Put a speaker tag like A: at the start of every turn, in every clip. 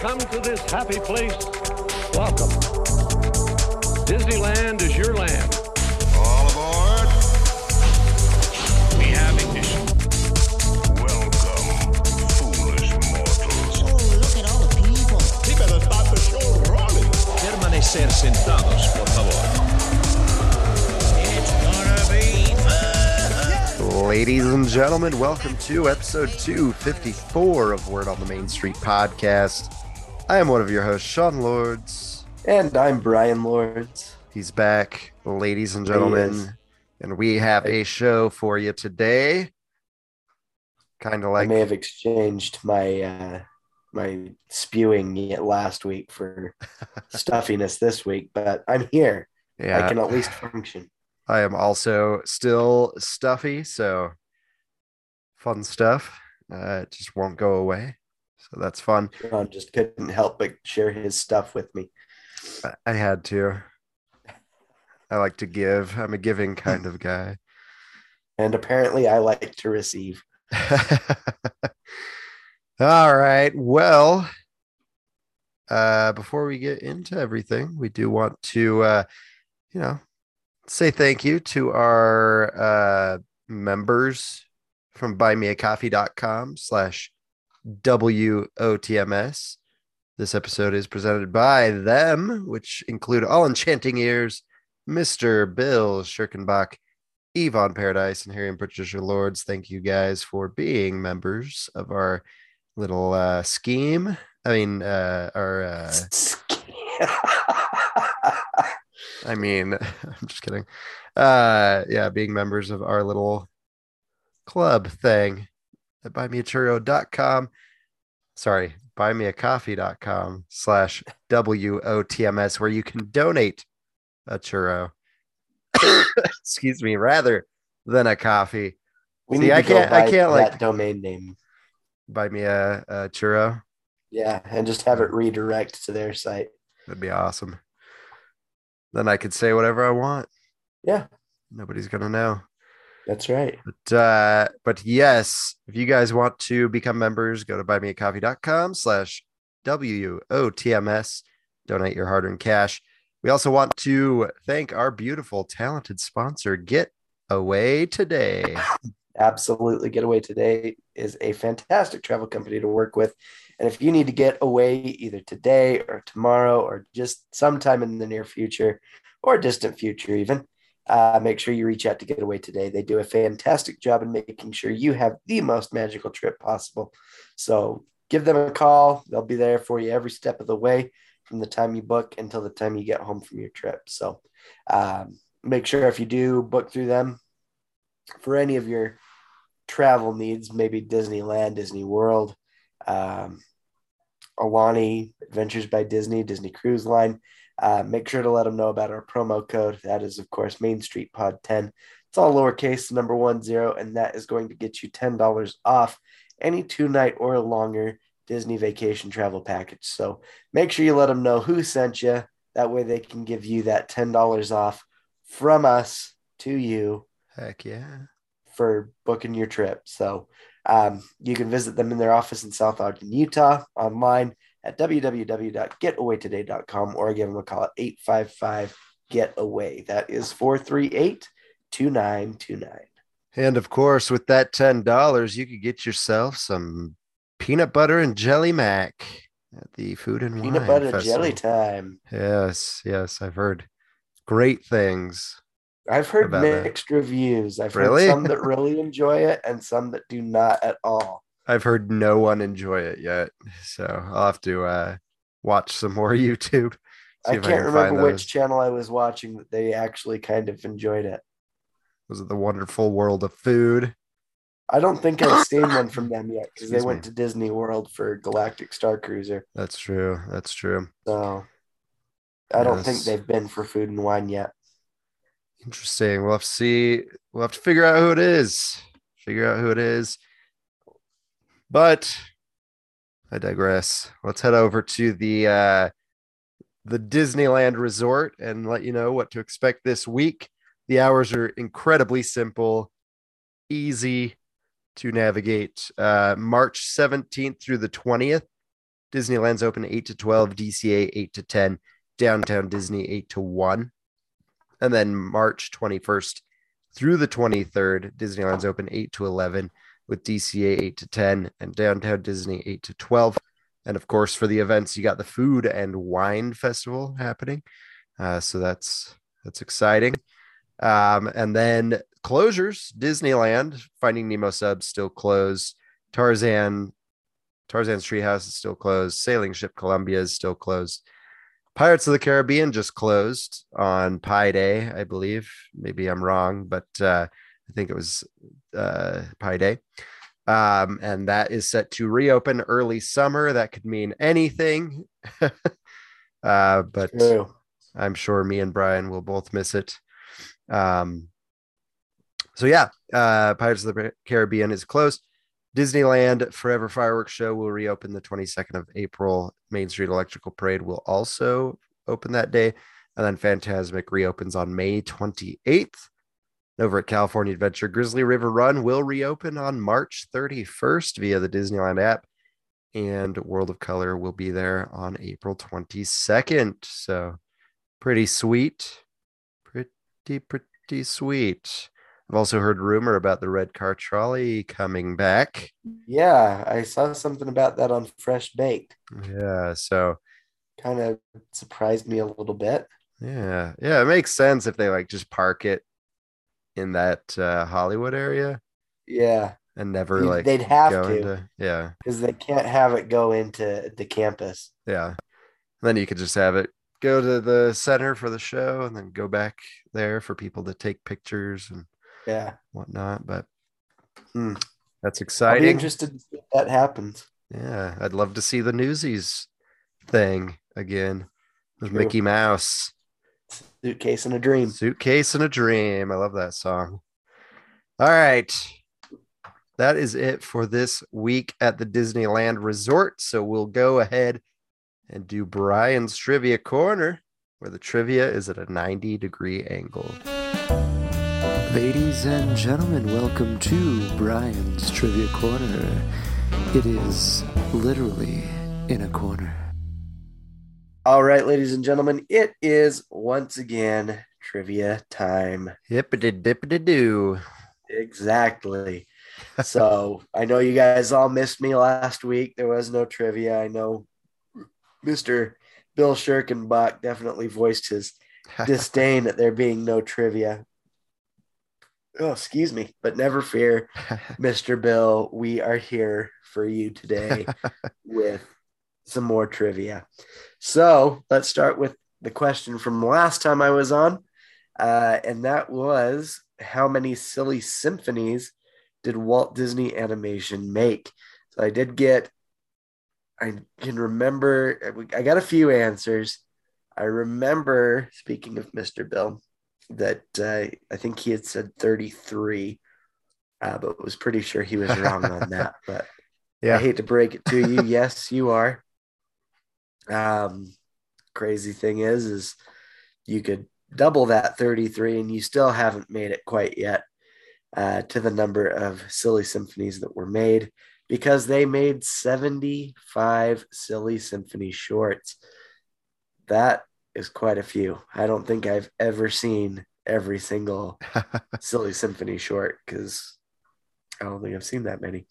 A: come to this happy place, welcome. Disneyland is your land.
B: All aboard.
C: We have ignition.
B: Welcome, foolish mortals.
D: Oh, look at all the people.
B: He better start the show rolling.
C: Permanecer sentados, por favor.
D: It's gonna be fun.
E: Ladies and gentlemen, welcome to episode 254 of Word on the Main Street podcast. I am one of your hosts, Sean Lords.
F: And I'm Brian Lords.
E: He's back, ladies and gentlemen, and we have a show for you today. Kind of like I
F: may have exchanged my uh, my spewing yet last week for stuffiness this week, but I'm here.
E: yeah,
F: I can at least function.
E: I am also still stuffy, so fun stuff. Uh, it just won't go away. So that's fun.
F: Ron just couldn't help but share his stuff with me.
E: I- I had to. I like to give. I'm a giving kind of guy.
F: And apparently I like to receive.
E: All right. Well, uh, before we get into everything, we do want to, uh, you know, say thank you to our uh, members from buymeacoffee.com slash WOTMS. This episode is presented by them, which include All Enchanting Ears, Mr. Bill Schirkenbach, Yvonne Paradise, and Harry and Patricia Lords. Thank you guys for being members of our little uh, scheme. I mean, uh, our, uh, I mean, I'm just kidding. Uh, yeah, being members of our little club thing at buymeachurro.com. Sorry, buymeacoffee.com slash WOTMS, where you can donate a churro. Excuse me, rather than a coffee.
F: we
E: See,
F: need
E: I can't- I can't,
F: that
E: like-
F: domain name.
E: Buy me a, a churro.
F: Yeah, and just have it redirect to their site.
E: That'd be awesome. Then I could say whatever I want.
F: Yeah,
E: Nobody's gonna know.
F: That's right.
E: But uh, but yes, if you guys want to become members, go to buymeacoffee.com slash WOTMS. Donate your hard-earned cash. We also want to thank our beautiful, talented sponsor, Get Away Today.
F: Absolutely. Getaway Today is a fantastic travel company to work with. And if you need to get away either today or tomorrow or just sometime in the near future or distant future, even, uh, make sure you reach out to Getaway Today. They do a fantastic job in making sure you have the most magical trip possible. So give them a call. They'll be there for you every step of the way from the time you book until the time you get home from your trip. So um, make sure if you do book through them, for any of your travel needs, maybe Disneyland, Disney World, um, Aulani, Adventures by Disney, Disney Cruise Line, uh, make sure to let them know about our promo code. That is, of course, Main Street Pod 10. It's all lowercase, number one zero, and that is going to get you $10 off any two night or longer Disney vacation travel package. So make sure you let them know who sent you. That way they can give you that $10 off from us to you
E: Heck yeah.
F: for booking your trip. So um, you can visit them in their office in South Ogden, Utah, online at www.getawaytoday.com or give them a call at 855 Getaway. That is 438 2929.
E: And of course, with that $10, you could get yourself some peanut butter and jelly mac at the Food and
F: Peanut
E: Wine
F: butter
E: Festival.
F: jelly time.
E: Yes, yes, I've heard great things.
F: I've heard
E: that.
F: mixed reviews. I've
E: Really?
F: heard some that really enjoy it and some that do not at all.
E: I've heard no one enjoy it yet, so I'll have to uh, watch some more YouTube.
F: I can't
E: can
F: remember which channel I was watching that they actually kind of enjoyed it.
E: Was it the Wonderful World of Food?
F: I don't think I've seen one from them yet because they
E: Excuse
F: went
E: me.
F: to Disney World for Galactic Star Cruiser.
E: That's true. That's true.
F: So I don't think they've been for food and wine yet.
E: Interesting. We'll have to see. We'll have to figure out who it is. Figure out who it is. But I digress. Let's head over to the uh, the Disneyland Resort and let you know what to expect this week. The hours are incredibly simple, easy to navigate. Uh, March 17th through the 20th, Disneyland's open 8 to 12, DCA 8 to 10, Downtown Disney 8 to 1. And then March 21st through the 23rd, Disneyland's open 8 to 11 with DCA 8 to 10 and Downtown Disney 8 to 12. And of course, for the events, you got the food and wine festival happening. Uh, so that's that's exciting. Um, and then closures, Disneyland, Finding Nemo subs still closed. Tarzan, Tarzan's Treehouse is still closed. Sailing Ship Columbia is still closed. Pirates of the Caribbean just closed on Pi Day, I believe. Maybe I'm wrong, but uh, I think it was uh, Pi Day. Um, and that is set to reopen early summer. That could mean anything. uh, but
F: True.
E: I'm sure me and Brian will both miss it. Um, so yeah, uh, Pirates of the Caribbean is closed. Disneyland Forever Fireworks Show will reopen the 22nd of April. Main Street Electrical Parade will also open that day. And then Fantasmic reopens on May 28th. Over at California Adventure, Grizzly River Run will reopen on March 31st via the Disneyland app. And World of Color will be there on April 22nd. So pretty sweet. Pretty, pretty sweet. I've also heard rumor about the red car trolley coming back.
F: Yeah, I saw something about that on Fresh Baked.
E: Yeah, so
F: Kind of surprised me a little bit.
E: yeah, yeah, it makes sense if they like just park it in that uh, Hollywood area
F: Yeah,
E: and never like
F: they'd have to
E: into yeah,
F: because they can't have it go into the campus.
E: yeah. And then you could just have it go to the center for the show and then go back there for people to take pictures and
F: Yeah,
E: whatnot. But
F: Hmm.
E: that's exciting.
F: interested to see if that happens.
E: Yeah, I'd love to see the Newsies thing again with
F: True.
E: Mickey Mouse.
F: Suitcase and a dream.
E: Suitcase and a Dream. I love that song. All right. That is it for this week at the Disneyland Resort. So we'll go ahead and do Brian's Trivia Corner, where the trivia is at a 90 degree angle.
G: Ladies and gentlemen, welcome to Brian's Trivia Corner. It is literally in a corner.
F: All right, ladies and gentlemen, it is once again trivia time.
E: Hippity dippity doo.
F: Exactly. so I know you guys all missed me last week. There was no trivia. I know Mr. Bill Shirkenbach definitely voiced his disdain at there being no trivia. Oh, excuse me, but never fear, Mr. Bill. We are here for you today with some more trivia. So let's start with the question from last time I was on, uh, and that was how many silly symphonies did Walt Disney Animation make? So I did get, I can remember, I got a few answers. I remember, speaking of Mr. Bill, that uh, I think he had said 33, uh, but was pretty sure he was wrong on that. But
E: yeah.
F: I hate to break it to you. yes, you are. Um, crazy thing is, is you could double that 33 and you still haven't made it quite yet uh, to the number of silly symphonies that were made because they made 75 silly symphony shorts. That is quite a few. I don't think I've ever seen every single silly symphony short because I don't think I've seen that many.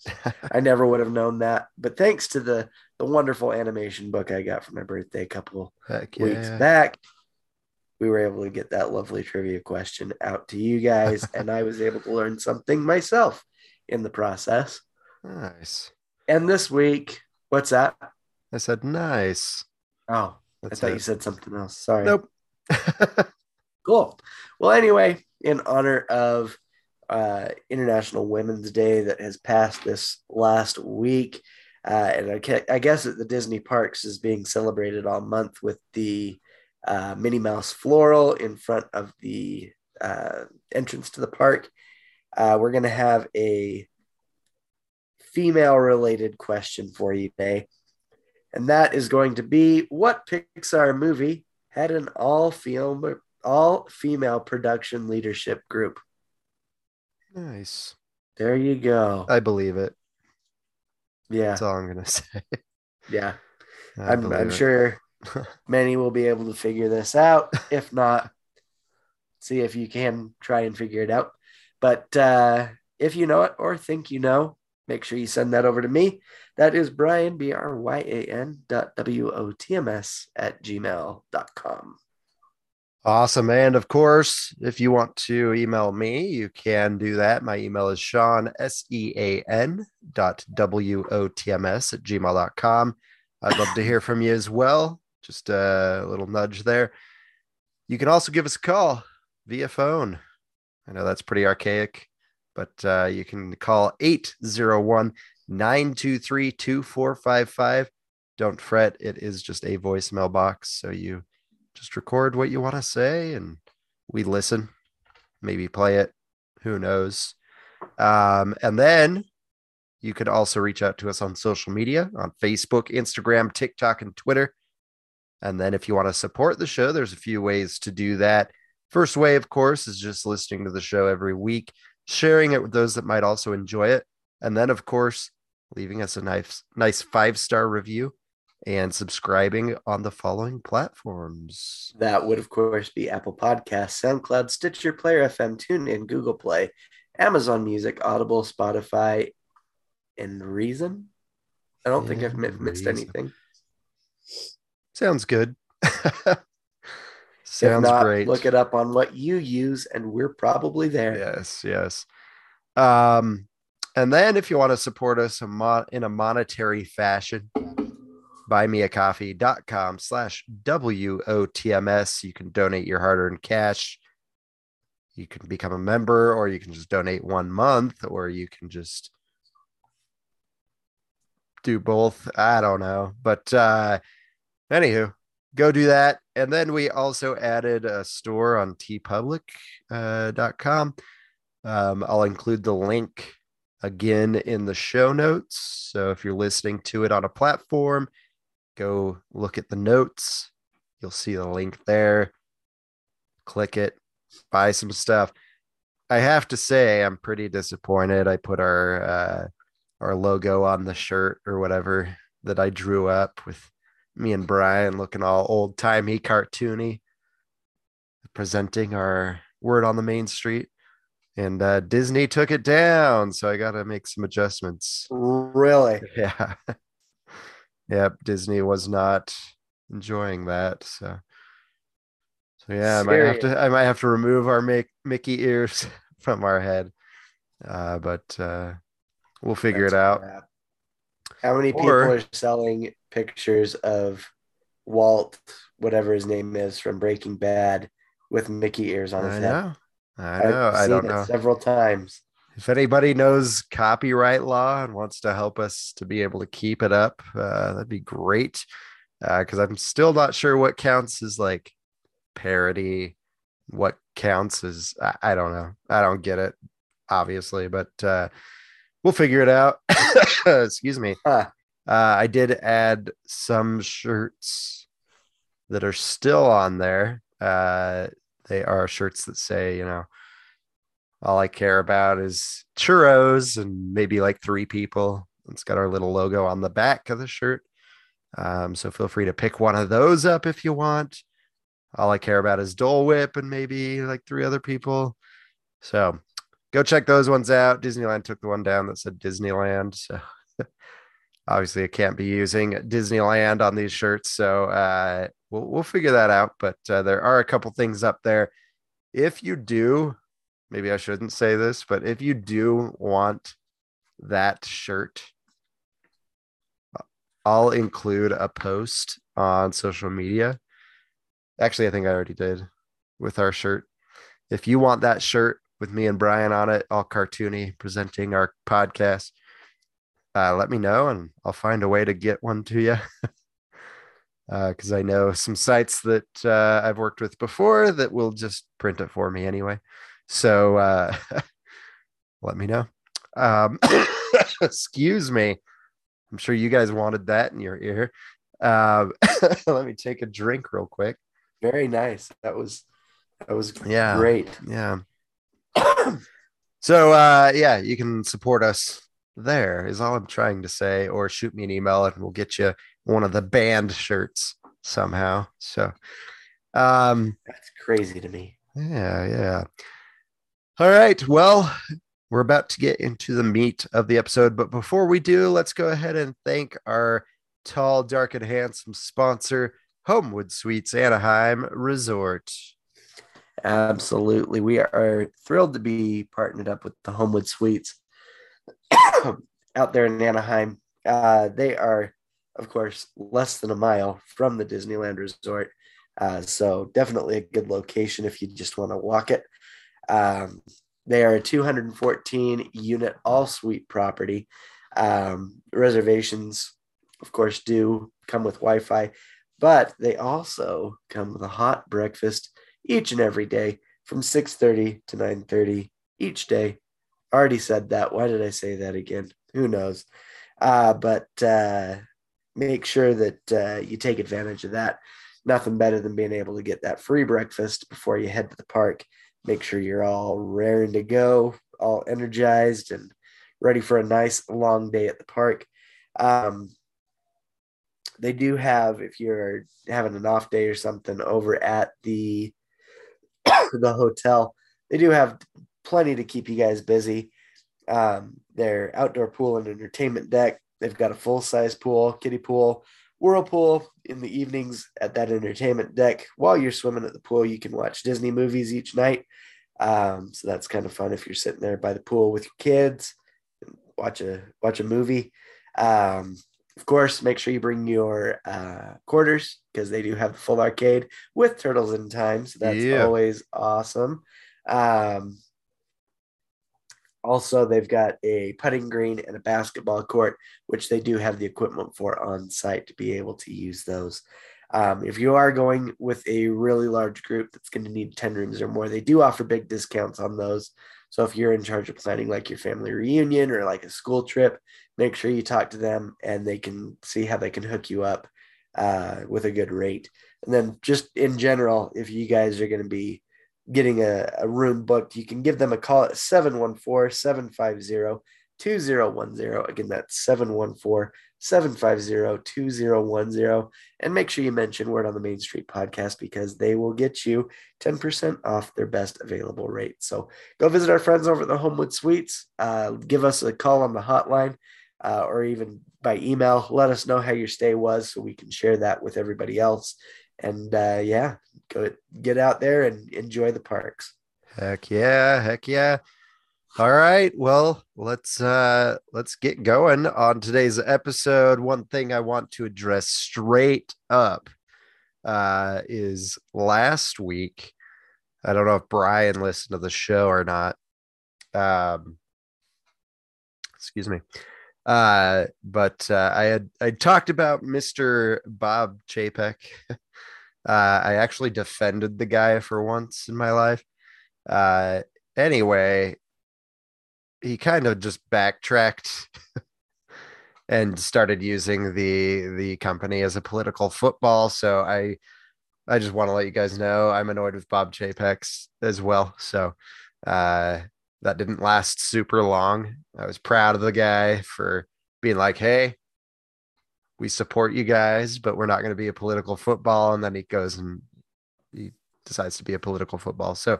F: I never would have known that. But thanks to the the wonderful animation book I got for my birthday a couple
E: Heck
F: weeks
E: yeah.
F: back, we were able to get that lovely trivia question out to you guys, and I was able to learn something myself in the process.
E: Nice.
F: And this week, what's that?
E: I said nice.
F: Oh,
E: That's
F: I thought
E: it.
F: you said something else. Sorry.
E: Nope.
F: Cool. Well, anyway, in honor of uh, International Women's Day that has passed this last week, uh, and I, ca- I guess the Disney parks is being celebrated all month with the uh, Minnie Mouse floral in front of the uh, entrance to the park. Uh, we're going to have a female related question for you today. And that is going to be what Pixar movie had an all film all female production leadership group?
E: Nice.
F: There you go.
E: I believe it.
F: Yeah,
E: That's all I'm gonna say.
F: yeah.
E: I
F: I'm, I'm sure many will be able to figure this out. If not, see if you can try and figure it out. But uh, if you know it or think you know, make sure you send that over to me. That is Brian, B R Y A N dot W O T M S at gmail.com.
E: Awesome. And of course, if you want to email me, you can do that. My email is Sean, S E A N dot W O T M S at gmail.com. I'd love to hear from you as well. Just a little nudge there. You can also give us a call via phone. I know that's pretty archaic, but uh, you can call 801 923 2455. Don't fret, it is just a voicemail box. So you just record what you want to say and we listen, maybe play it. Who knows? Um, and then you could also reach out to us on social media on Facebook, Instagram, TikTok, and Twitter. And then if you want to support the show, there's a few ways to do that. First way, of course, is just listening to the show every week, sharing it with those that might also enjoy it. And then, of course, leaving us a nice, nice five star review and subscribing on the following platforms.
F: That would, of course, be Apple Podcasts, SoundCloud, Stitcher, Player FM, TuneIn, Google Play, Amazon Music, Audible, Spotify, and Reason. I don't think I've mi- missed
E: Reason.
F: anything.
E: Sounds good. Sounds
F: not,
E: great.
F: look it up on what you use, and we're probably there.
E: Yes, yes. Um, and then if you want to support us in a monetary fashion, buymeacoffee.com slash WOTMS. You can donate your hard earned cash. You can become a member, or you can just donate one month, or you can just do both. I don't know. But uh anywho, go do that. And then we also added a store on teepublic.com. Uh, um, I'll include the link again in the show notes. So if you're listening to it on a platform, go look at the notes. You'll see the link there. Click it, buy some stuff. I have to say, I'm pretty disappointed. I put our uh, our logo on the shirt or whatever that I drew up with me and Brian looking all old timey, cartoony, presenting our word on the main street. And uh, Disney took it down, so I got to make some adjustments.
F: Really?
E: Yeah. Yep. Disney was not enjoying that. So, so yeah, I might have to, I might have to remove our Mick, Mickey ears from our head. Uh, but uh, we'll figure
F: That's
E: it out.
F: crap. How many people
E: Or-
F: are selling pictures of Walt, whatever his name is from Breaking Bad, with Mickey ears on his
E: I
F: head?
E: know. I
F: I've
E: know. I don't
F: it
E: know.
F: Several times.
E: If anybody knows copyright law and wants to help us to be able to keep it up, uh, that'd be great. Because I'm still not sure what counts as like parody, what counts as I, I don't know. I don't get it, obviously, but uh, we'll figure it out. Excuse me.
F: Huh.
E: Uh, I did add some shirts that are still on there. Uh, they are shirts that say, you know, all I care about is churros and maybe like three people. It's got our little logo on the back of the shirt. Um, so feel free to pick one of those up if you want. All I care about is Dole Whip and maybe like three other people. So go check those ones out. Disneyland took the one down that said Disneyland. So obviously I can't be using Disneyland on these shirts. So uh, we'll, we'll figure that out. But uh, there are a couple things up there. If you do, maybe I shouldn't say this, but if you do want that shirt, I'll include a post on social media. Actually, I think I already did with our shirt. If you want that shirt with me and Brian on it, all cartoony, presenting our podcast, uh, let me know and I'll find a way to get one to you. Because I know some sites that uh, I've worked with before that will just print it for me anyway. So uh, let me know. Um, excuse me. I'm sure you guys wanted that in your ear. Um, let me take a drink real quick.
F: Very nice. That was that was
E: Yeah.
F: great.
E: Yeah. so uh yeah, you can support us there is all I'm trying to say, or shoot me an email and we'll get you one of the band shirts somehow. So, um,
F: That's crazy to me.
E: yeah, yeah. All right. Well, we're about to get into the meat of the episode, but before we do, let's go ahead and thank our tall, dark, and handsome sponsor, Homewood Suites Anaheim Resort.
F: Absolutely. We are thrilled to be partnered up with the Homewood Suites out there in Anaheim. Uh, they are, of course, less than a mile from the Disneyland Resort. Uh, so, definitely a good location if you just want to walk it. Um, they are a 214 unit all suite property. Um, reservations, of course, do come with Wi Fi, but they also come with a hot breakfast each and every day from 6:30 to 9:30 each day. Already said that. Why did I say that again? Who knows? Uh, but uh, make sure that uh, you take advantage of that. Nothing better than being able to get that free breakfast before you head to the park. Make sure you're all raring to go, all energized and ready for a nice long day at the park. Um, they do have, if you're having an off day or something over at the the hotel. They do have plenty to keep you guys busy. Um, their outdoor pool and entertainment deck. They've got a full size pool, kiddie pool, whirlpool in the evenings at that entertainment deck. While you're swimming at the pool, you can watch Disney movies each night. Um, so that's kind of fun if you're sitting there by the pool with your kids, watch a watch a movie. Um, of course, make sure you bring your uh, quarters because they do have the full arcade with Turtles in Time. So that's
E: Yeah.
F: always awesome. Um, also, they've got a putting green and a basketball court, which they do have the equipment for on site to be able to use those. Um, if you are going with a really large group that's going to need 10 rooms or more, they do offer big discounts on those. So if you're in charge of planning like your family reunion or like a school trip, make sure you talk to them and they can see how they can hook you up uh, with a good rate. And then just in general, if you guys are going to be getting a, a room booked, you can give them a call at 714 750 2010. Again, that's 714 750 2010. And make sure you mention Word on the Main Street podcast because they will get you 10% off their best available rate. So go visit our friends over at the Homewood Suites. Uh, give us a call on the hotline uh, or even by email. Let us know how your stay was so we can share that with everybody else. And uh, yeah, go get out there and enjoy the parks.
E: Heck yeah, heck yeah. All right, well, let's uh let's get going on today's episode. One thing I want to address straight up uh is last week. I don't know if Brian listened to the show or not. Um excuse me. Uh but uh I had I talked about Mr. Bob Chapek. uh I actually defended the guy for once in my life. Uh anyway, he kind of just backtracked and started using the the company as a political football. So I I just want to let you guys know I'm annoyed with Bob Chapek as well. So uh that didn't last super long. I was proud of the guy for being like, hey, we support you guys, but we're not going to be a political football. And then he goes and he decides to be a political football. So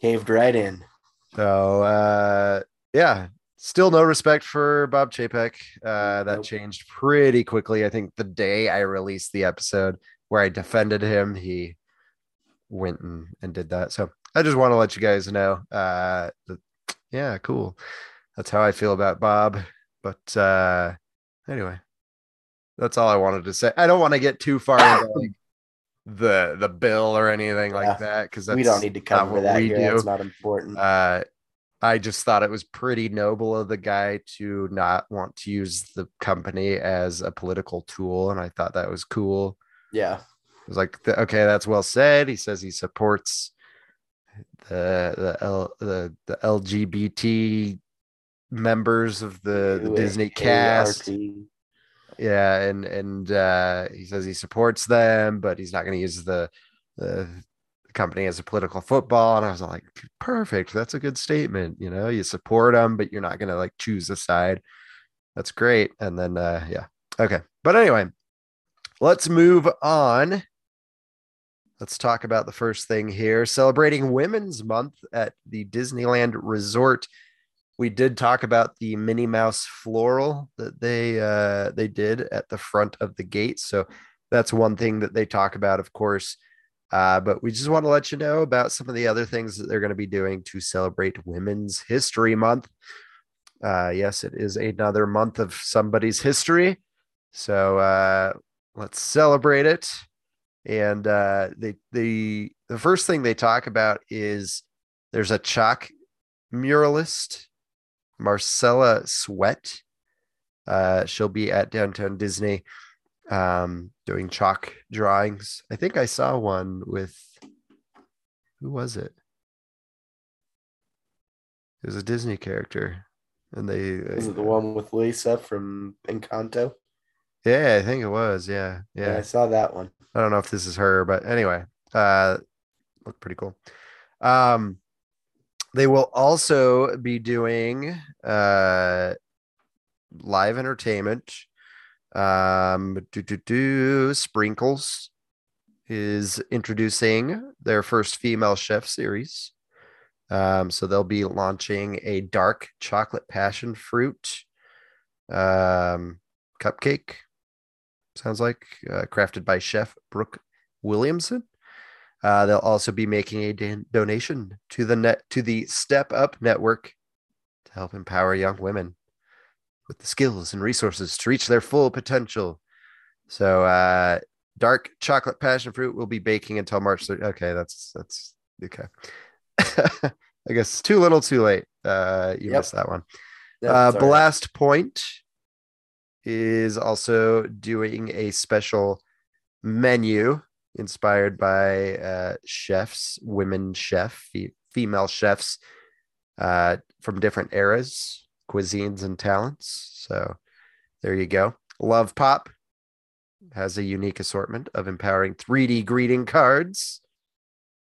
F: Caved right in.
E: so uh yeah, still no respect for Bob Chapek. Uh that
F: Nope.
E: changed pretty quickly. I think the day I released the episode where I defended him, he went and, and did that. So I just want to let you guys know. Uh that, yeah, cool. That's how I feel about Bob. But uh anyway, that's all I wanted to say. I don't want to get too far into like the the bill or anything
F: Yeah.
E: like that because
F: we don't need to cover that
E: we
F: here.
E: do.
F: That's not important.
E: uh I just thought it was pretty noble of the guy to not want to use the company as a political tool, and I thought that was cool.
F: yeah.
E: It was like, okay, that's well said. He says he supports the the L, the the LGBT members of the, the Disney cast.
F: ART.
E: Yeah, and and uh, he says he supports them, but he's not going to use the the company as a political football. And I was like, perfect. That's a good statement. You know, you support them, but you're not going to like choose a side. That's great. And then, uh, yeah, okay. But anyway, let's move on. Let's talk about the first thing here. Celebrating Women's Month at the Disneyland Resort. We did talk about the Minnie Mouse floral that they uh, they did at the front of the gate. So that's one thing that they talk about, of course. Uh, but we just want to let you know about some of the other things that they're going to be doing to celebrate Women's History Month. Uh, yes, it is another month of somebody's history. So uh, let's celebrate it. And uh, the the first thing they talk about is there's a chalk muralist, Marcella Sweat. Uh, she'll be at downtown Disney um, doing chalk drawings. I think I saw one with who was it? It was a Disney character, and they
F: Is it the one with Luisa from Encanto?
E: Yeah, I think it was. Yeah,
F: Yeah, I saw that one.
E: I don't know if this is her, but anyway, uh, look pretty cool. Um, they will also be doing uh live entertainment. Um, do do do Sprinkles is introducing their first female chef series. Um, so they'll be launching a dark chocolate passion fruit um, cupcake. Sounds like uh, crafted by Chef Brooke Williamson. Uh, they'll also be making a don- donation to the net to the Step Up Network to help empower young women with the skills and resources to reach their full potential. So, uh, dark chocolate passion fruit will be baking until March 3rd. Okay, that's that's okay. I guess too little, too late. Uh, you
F: Yep.
E: missed that one. Uh,
F: That's all right.
E: Ballast Point is also doing a special menu inspired by uh, chefs, women chef, fe- female chefs uh, from different eras, cuisines, and talents. So there you go. Lovepop has a unique assortment of empowering 3D greeting cards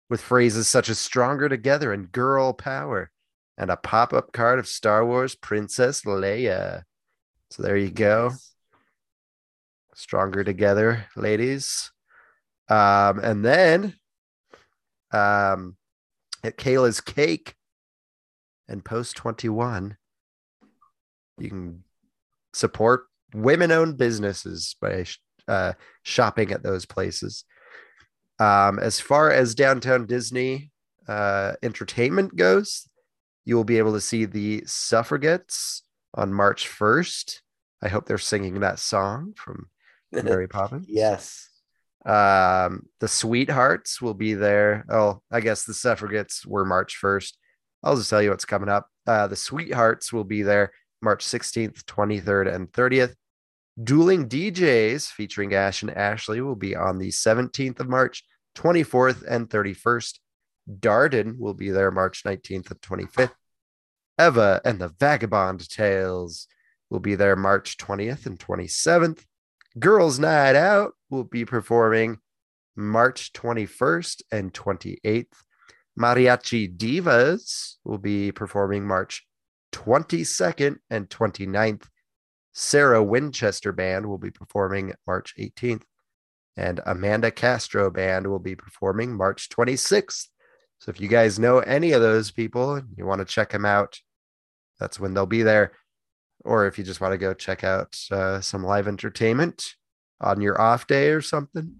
E: with phrases such as stronger together and girl power and a pop-up card of Star Wars Princess Leia. So there you go. Stronger together, ladies. Um, and then um at Kayla's Cake and Post 21, you can support women-owned businesses by uh, shopping at those places. Um, as far as downtown Disney uh, entertainment goes, you will be able to see the Suffragettes on March 1st. I hope they're singing that song from Mary Poppins.
F: yes.
E: Um, the Sweethearts will be there. Oh, I guess the Suffragettes were March 1st. I'll just tell you what's coming up. Uh, the Sweethearts will be there March 16th, 23rd, and 30th. Dueling DJs featuring Ash and Ashley will be on the 17th of March, 24th, and 31st. Darden will be there March 19th and 25th. Eva and the Vagabond Tales will be there March 20th and 27th. Girls Night Out will be performing March 21st and 28th. Mariachi Divas will be performing March 22nd and 29th. Sarah Winchester Band will be performing March 18th. And Amanda Castro Band will be performing March 26th. So if you guys know any of those people and you want to check them out, that's when they'll be there. Or if you just want to go check out uh, some live entertainment on your off day or something,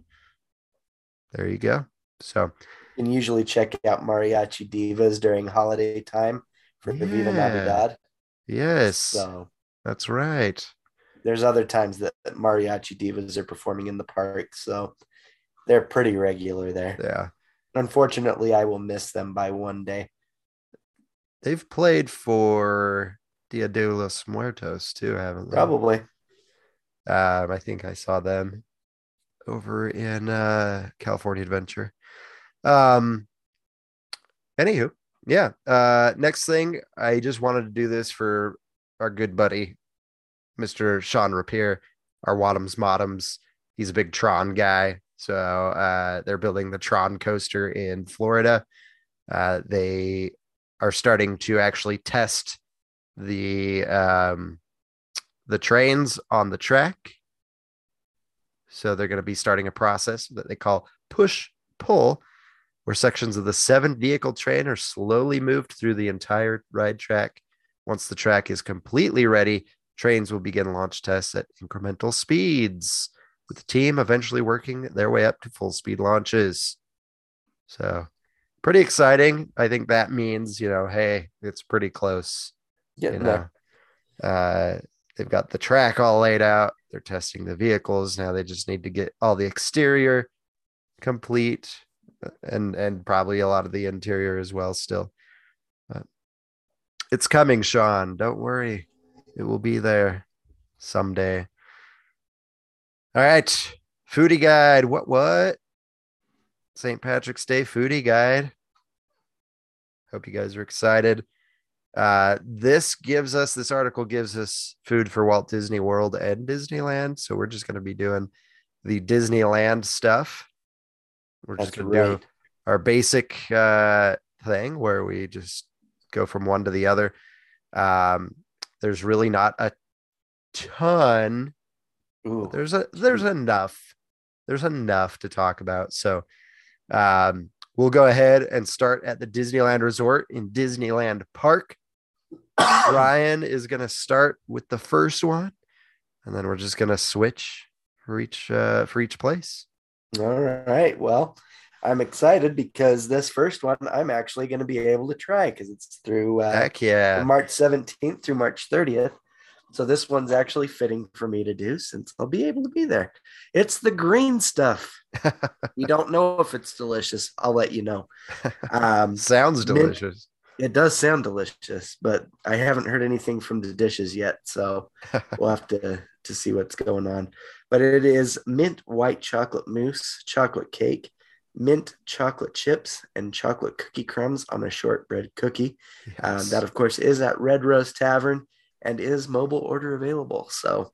E: there you go. So
F: You can usually check out Mariachi Divas during holiday time for the Viva Navidad.
E: yes,
F: So
E: that's right.
F: there's other times that that Mariachi Divas are performing in the park. So they're pretty regular there.
E: Yeah.
F: Unfortunately, I will miss them by one day.
E: They've played for Dia de los Muertos too, haven't they?
F: Probably.
E: Um, I think I saw them over in uh, California Adventure. Um, anywho, yeah. Uh, next thing, I just wanted to do this for our good buddy, Mr. Sean Rapier, our Wadums Modums. He's a big Tron guy. So uh, they're building the Tron coaster in Florida. Uh, they are starting to actually test the um, the trains on the track So they're going to be starting a process that they call push pull, where sections of the seven vehicle train are slowly moved through the entire ride track. Once the track is completely ready, trains will begin launch tests at incremental speeds, with the team eventually working their way up to full speed launches. So, pretty exciting. I think that means, you know, hey, it's pretty close. You
F: Getting
E: know,
F: there.
E: uh, they've got the track all laid out. They're testing the vehicles. Now they just need to get all the exterior complete uh, and and probably a lot of the interior as well still. But it's coming, Sean. Don't worry. It will be there someday. All right. Foodie guide. What what? St. Patrick's Day foodie guide. Hope you guys are excited. Uh, this gives us this article gives us food for Walt Disney World and Disneyland. So we're just going to be doing the Disneyland stuff. We're just going to do our basic uh, thing where we just go from one to the other. Um, there's really not a ton. There's a there's enough. There's enough to talk about. So um, we'll go ahead and start at the Disneyland Resort in Disneyland Park. Ryan is going to start with the first one, and then we're just going to switch for each uh, for each place.
F: All right. Well, I'm excited because this first one I'm actually going to be able to try because it's through uh,
E: Heck yeah!
F: March 17th through March 30th. So this one's actually fitting for me to do since I'll be able to be there. It's the green stuff. you don't know if it's delicious. I'll let you know. Um,
E: Sounds delicious.
F: It does sound delicious, but I haven't heard anything from the dishes yet, so we'll have to to see what's going on. But it is mint white chocolate mousse, chocolate cake, mint chocolate chips, and chocolate cookie crumbs on a shortbread cookie. Um, that, of course, is at Red Rose Tavern and is mobile order available. So,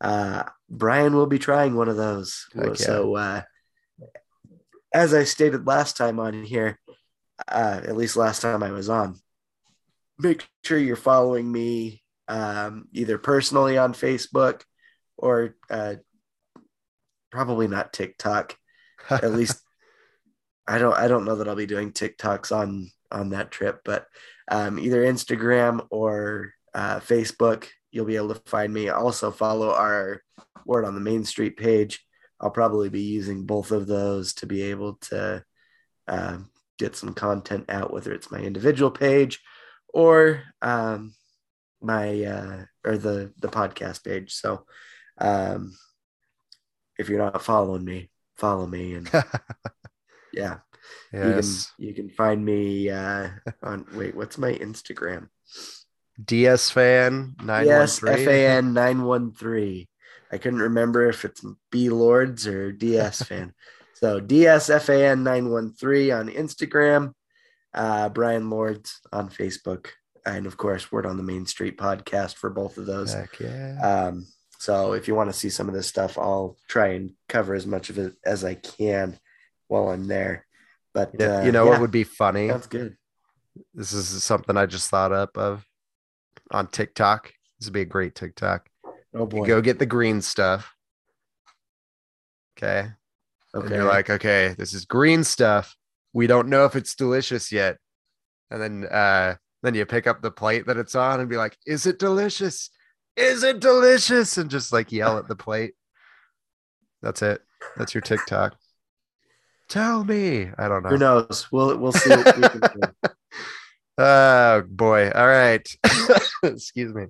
F: uh, Brian will be trying one of those.
E: Yeah.
F: So, uh, as I stated last time on here, uh, at least last time I was on, make sure you're following me um, either personally on Facebook or uh, probably not TikTok. At least I don't I don't know that I'll be doing TikToks on on that trip, but um, either Instagram or uh, Facebook, you'll be able to find me. Also follow our Word on the Main Street page. I'll probably be using both of those to be able to uh, get some content out, whether it's my individual page or um, my uh, or the the podcast page. So um, if you're not following me, follow me and yeah
E: yes.
F: you can you can find me uh on wait what's my instagram
E: DS fan nine
F: yes fan 913 i couldn't remember if it's b lords or ds fan so DSFAN913 on instagram uh brian lords on facebook and of course word on the main street podcast for both of those
E: Heck yeah.
F: um so if you want to see some of this stuff i'll try and cover as much of it as i can while i'm there but
E: You know,
F: uh,
E: you know
F: yeah,
E: what would be funny?
F: That's good
E: This is something I just thought up of on TikTok. This would be a great TikTok.
F: oh
E: You
F: boy
E: go get the green stuff. Okay. And
F: okay
E: you're like, okay, this is green stuff. We don't know if it's delicious yet. And then uh then you pick up the plate that it's on and be like, is it delicious? Is it delicious? And just like yell at the plate. That's it. That's your TikTok. Tell me. I don't know.
F: Who knows? We'll we'll see. What we can do.
E: Oh boy. All right. Excuse me.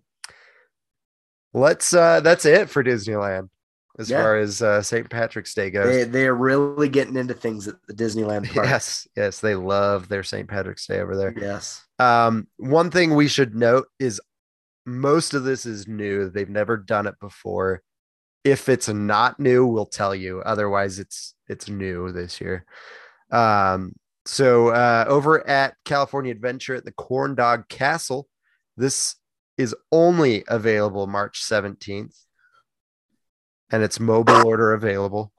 E: Let's uh that's it for Disneyland as
F: Yeah.
E: far as uh St. Patrick's Day goes.
F: They they are really getting into things at the Disneyland park.
E: yes, yes, they love their St. Patrick's Day over there.
F: Yes.
E: Um, one thing we should note is most of this is new. They've never done it before. If it's not new, we'll tell you. Otherwise, it's it's new this year. Um, so uh, over at California Adventure at the Corn Dog Castle, this is only available March 17th, and it's mobile order available.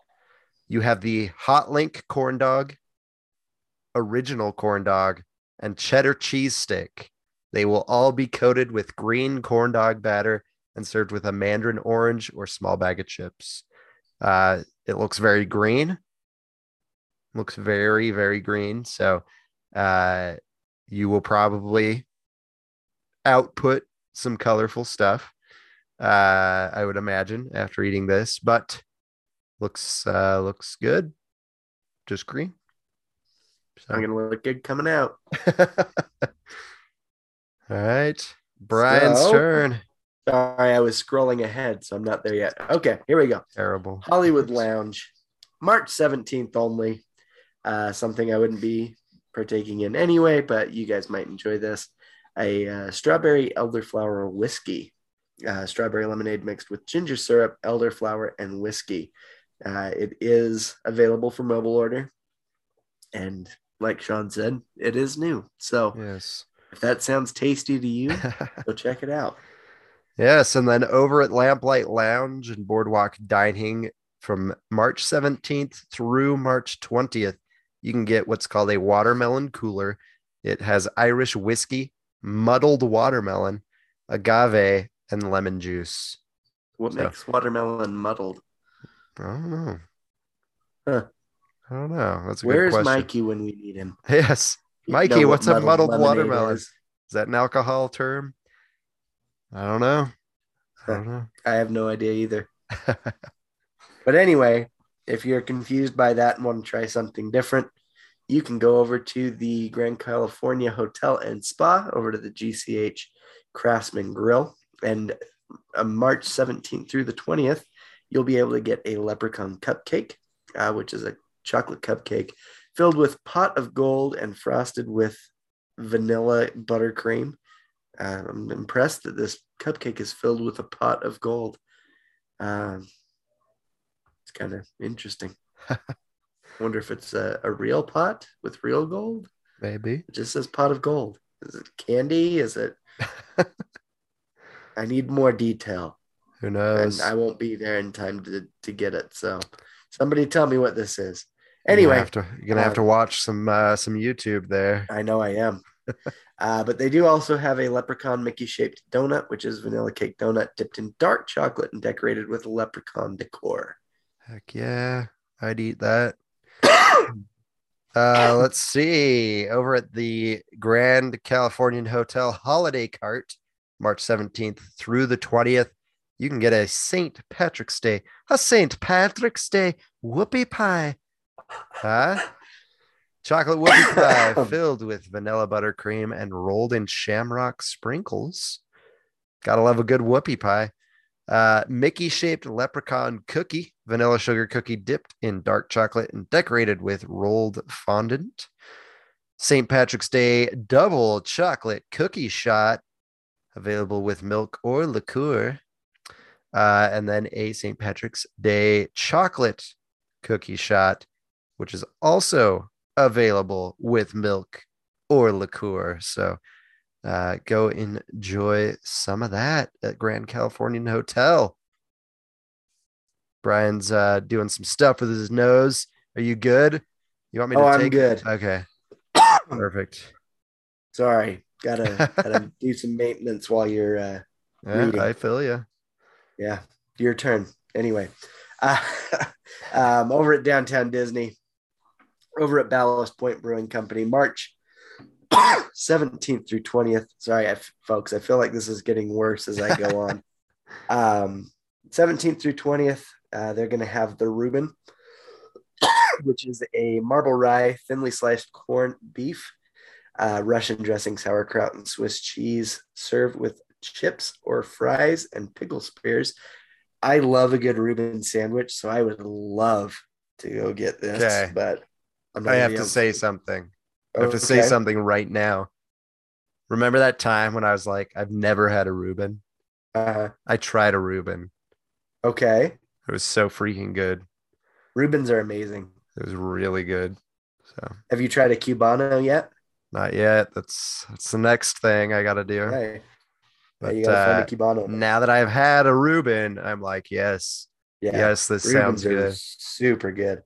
E: You have the Hot Link corn dog, original corn dog, and cheddar cheese stick. They will all be coated with green corn dog batter and served with a mandarin orange or small bag of chips. Uh, it looks very green. Looks very, very green. So uh, you will probably output some colorful stuff. Uh, I would imagine after eating this, but looks uh, looks good. Just green. So-
F: I'm gonna look good coming out.
E: All right, Brian's
F: So-
E: turn.
F: Sorry, I was scrolling ahead, so I'm not there yet. Okay, here we go.
E: Terrible.
F: Hollywood Lounge, March 17th only. Uh, something I wouldn't be partaking in anyway, but you guys might enjoy this. A uh, strawberry elderflower whiskey, uh, strawberry lemonade mixed with ginger syrup, elderflower, and whiskey. Uh, it is available for mobile order. And like Sean said, it is new. So
E: Yes.
F: if that sounds tasty to you, go check it out.
E: Yes, and then over at Lamplight Lounge and Boardwalk Dining from March 17th through March 20th, you can get what's called a watermelon cooler. It has Irish whiskey, muddled watermelon, agave, and lemon juice.
F: What
E: So-
F: makes watermelon muddled?
E: I don't know.
F: Huh.
E: I don't know. That's a
F: Where's
E: good question.
F: Mikey when we need him?
E: Yes. Mikey,
F: what
E: what's a muddled watermelon?
F: is.
E: Is that an alcohol term? I don't know. I don't know.
F: I have no idea either. But anyway, if you're confused by that and want to try something different, you can go over to the Grand Californian Hotel and Spa over to the GCH Craftsman Grill. And uh, March 17th through the 20th, you'll be able to get a leprechaun cupcake, uh, which is a chocolate cupcake filled with pot of gold and frosted with vanilla buttercream. Uh, I'm impressed that this cupcake is filled with a pot of gold. Um, it's kind of interesting. Wonder if it's a, a real pot with real gold.
E: Maybe.
F: It just says pot of gold. Is it candy? Is it? I need more detail,
E: Who knows?
F: and I won't be there in time to to get it. So, somebody tell me what this is.
E: You're gonna
F: Anyway,
E: have to, you're gonna have
F: uh,
E: to watch some uh, some YouTube there.
F: I know I am. uh, but they do also have a leprechaun Mickey shaped donut, which is vanilla cake donut dipped in dark chocolate and decorated with leprechaun decor.
E: Heck yeah, I'd eat that. Uh, let's see. Over at the Grand Californian Hotel Holiday Cart, March 17th through the 20th, you can get a St. Patrick's Day, a St. Patrick's Day whoopie pie. Huh? Chocolate whoopie pie filled with vanilla buttercream and rolled in shamrock sprinkles. Gotta love a good whoopie pie. Uh, Mickey shaped leprechaun cookie, vanilla sugar cookie dipped in dark chocolate and decorated with rolled fondant. St. Patrick's Day double chocolate cookie shot, available with milk or liqueur. Uh, and then a St. Patrick's Day chocolate cookie shot, which is also available with milk or liqueur. So uh, go enjoy some of that at Grand Californian Hotel. Brian's uh, doing some stuff with his nose. Are you good? You want me to
F: Oh, I'm good.
E: Okay, perfect.
F: Sorry, gotta gotta do some maintenance while you're. Uh,
E: Yeah,
F: Reading.
E: I feel you.
F: yeah, your turn. Anyway, uh, um, over at Downtown Disney, over at Ballast Point Brewing Company, March 17th through 20th. Sorry, I, folks, I feel like this is getting worse as I go on. Um, 17th through 20th, uh, they're going to have the Reuben, which is a marble rye, thinly sliced corned beef, uh, Russian dressing, sauerkraut, and Swiss cheese, served with chips or fries and pickle spears. I love a good Reuben sandwich, so I would love to go get this.
E: Okay.
F: But I'm not
E: I have to say something. I have to say something right now. Remember that time when I was like, I've never had a Reuben?
F: Uh,
E: I tried a Reuben.
F: okay,
E: It was so freaking good.
F: Reubens are amazing.
E: It was really good. So
F: Have you tried a Cubano yet?
E: Not yet. That's that's the next thing I gotta do.
F: Okay.
E: But
F: you gotta
E: uh,
F: find a Cubano.
E: now that I've had a Reuben, I'm like, yes,
F: yeah,
E: yes, this
F: Reubens
E: sounds good.
F: super good.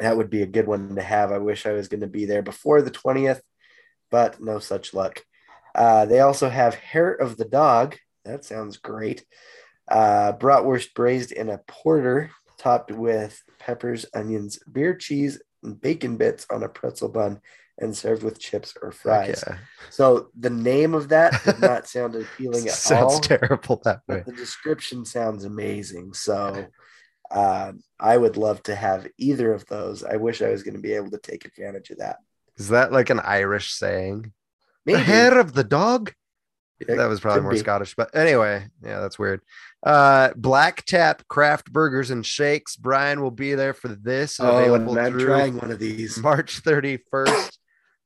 F: That would be a good one to have. I wish I was going to be there before the 20th, but no such luck. Uh, they also have Hair of the Dog. That sounds great. Uh, bratwurst braised in a porter, topped with peppers, onions, beer cheese, and bacon bits on a pretzel bun, and served with chips or fries.
E: yeah.
F: So the name of that did not sound appealing at
E: Sounds
F: all.
E: terrible that way.
F: but the description sounds amazing. So uh, I would love to have either of those. I wish I was going to be able to take advantage of that.
E: Is that like an Irish saying?
F: Maybe
E: The hair of the dog?
F: It
E: that was probably more
F: be.
E: Scottish, but anyway, yeah, that's weird. Uh, Black Tap Craft Burgers and Shakes. Brian will be there for this.
F: Oh,
E: available
F: and I'm
E: through
F: trying one of these.
E: March 31st.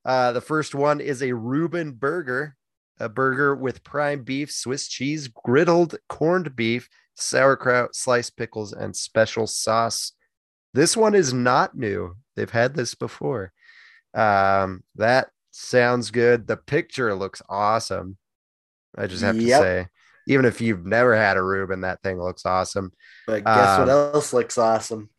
E: Uh, the first one is a Reuben burger, a burger with prime beef, Swiss cheese, griddled corned beef, sauerkraut, sliced pickles, and special sauce. This one is not new. They've had this before. Um, that sounds good. The picture looks awesome. I just have
F: Yep.
E: to say, even if you've never had a Reuben, that thing looks awesome.
F: But guess what
E: Um,
F: else looks awesome?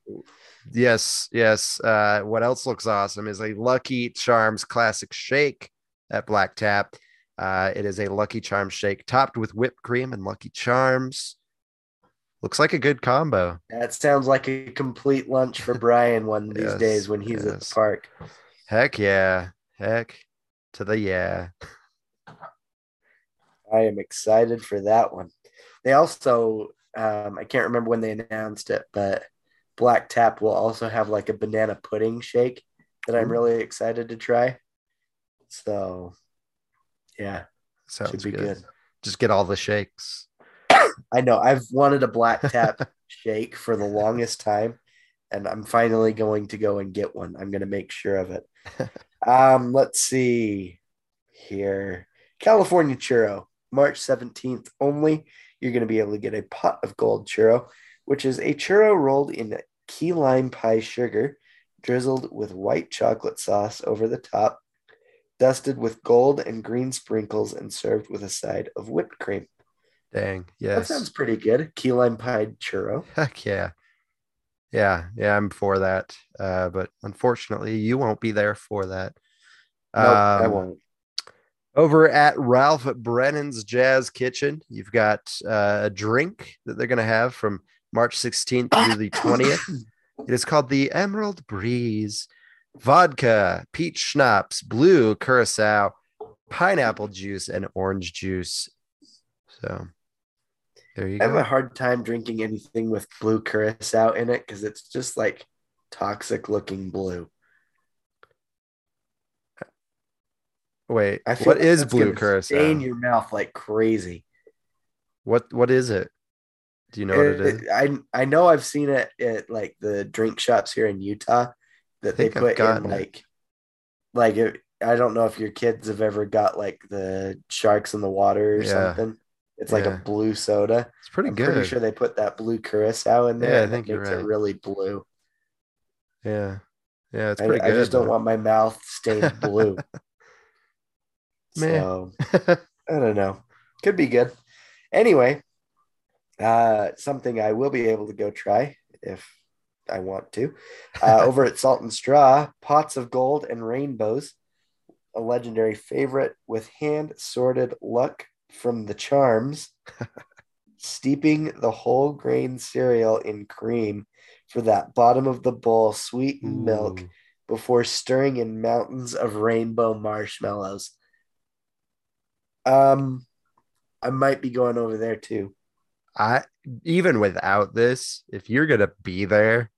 E: Yes, yes. Uh, what else looks awesome is a Lucky Charms classic shake at Black Tap. Uh, it is a Lucky Charms shake topped with whipped cream and Lucky Charms. Looks like a good combo.
F: That sounds like a complete lunch for Brian one of these
E: Yes,
F: days when he's at the park.
E: Heck yeah. Heck to the yeah.
F: I am excited for that one. They also, um, I can't remember when they announced it, but Black Tap will also have like a banana pudding shake that I'm really excited to try. So, yeah,
E: Sounds
F: should be
E: good.
F: good.
E: Just get all the shakes.
F: I know I've wanted a Black Tap shake for the longest time, and I'm finally going to go and get one. I'm going to make sure of it. um, let's see here. California churro, March 17th only. You're going to be able to get a pot of gold churro, which is a churro rolled in key lime pie sugar, drizzled with white chocolate sauce over the top, dusted with gold and green sprinkles, and served with a side of whipped cream.
E: Dang. Yes.
F: That sounds pretty good. Key lime pie churro.
E: Heck yeah. Yeah, yeah, I'm for that. Uh, but unfortunately, you won't be there for that.
F: No, I
E: Um,
F: won't.
E: Over at Ralph Brennan's Jazz Kitchen, you've got uh, a drink that they're going to have from March 16th through the 20th. It is called the Emerald Breeze. Vodka, peach schnapps, blue curacao, pineapple juice, and orange juice. So there you go.
F: I have a hard time drinking anything with blue curacao in it because it's just like toxic looking blue.
E: Wait,
F: I
E: what
F: like
E: is blue curacao?
F: Stain your mouth like crazy.
E: What what is it? Do you know what it is?
F: It- I I know I've seen it at like the drink shops here in Utah that they put in
E: gotten it.
F: like like it, I don't know if your kids have ever got like the sharks in the water or
E: Yeah.
F: something. It's like
E: Yeah.
F: a blue soda.
E: It's pretty
F: I'm
E: good.
F: pretty sure they put that blue curacao in there.
E: Yeah, I think you're right.
F: it really blue.
E: Yeah. Yeah, it's
F: I,
E: pretty
F: I
E: good.
F: just don't want my mouth stained blue.
E: Meh.
F: so I don't know. Could be good. Anyway, uh, something I will be able to go try if I want to. Uh, over at Salt and Straw, pots of gold and rainbows, a legendary favorite with hand sorted luck from the charms, steeping the whole grain cereal in cream for that bottom of the bowl sweet milk
E: Ooh.
F: before stirring in mountains of rainbow marshmallows. Um, I might be going over there too.
E: I even without this, if you're gonna be there,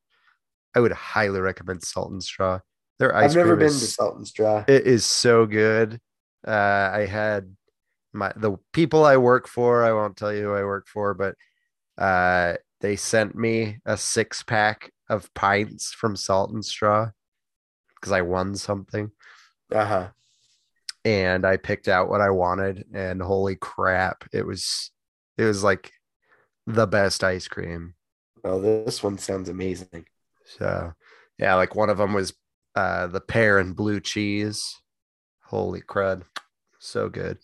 E: I would highly recommend Salt and Straw. Their ice
F: I've never been to
E: is,
F: Salt and Straw.
E: it is so good. Uh, I had my the people I work for. I won't tell you who I work for, but uh, they sent me a six pack of pints from Salt and Straw because I won something.
F: Uh huh.
E: and I picked out what I wanted and holy crap it was it was like the best ice cream.
F: Oh, this one sounds amazing.
E: so yeah like one of them was uh the pear and blue cheese. Holy crud. So good.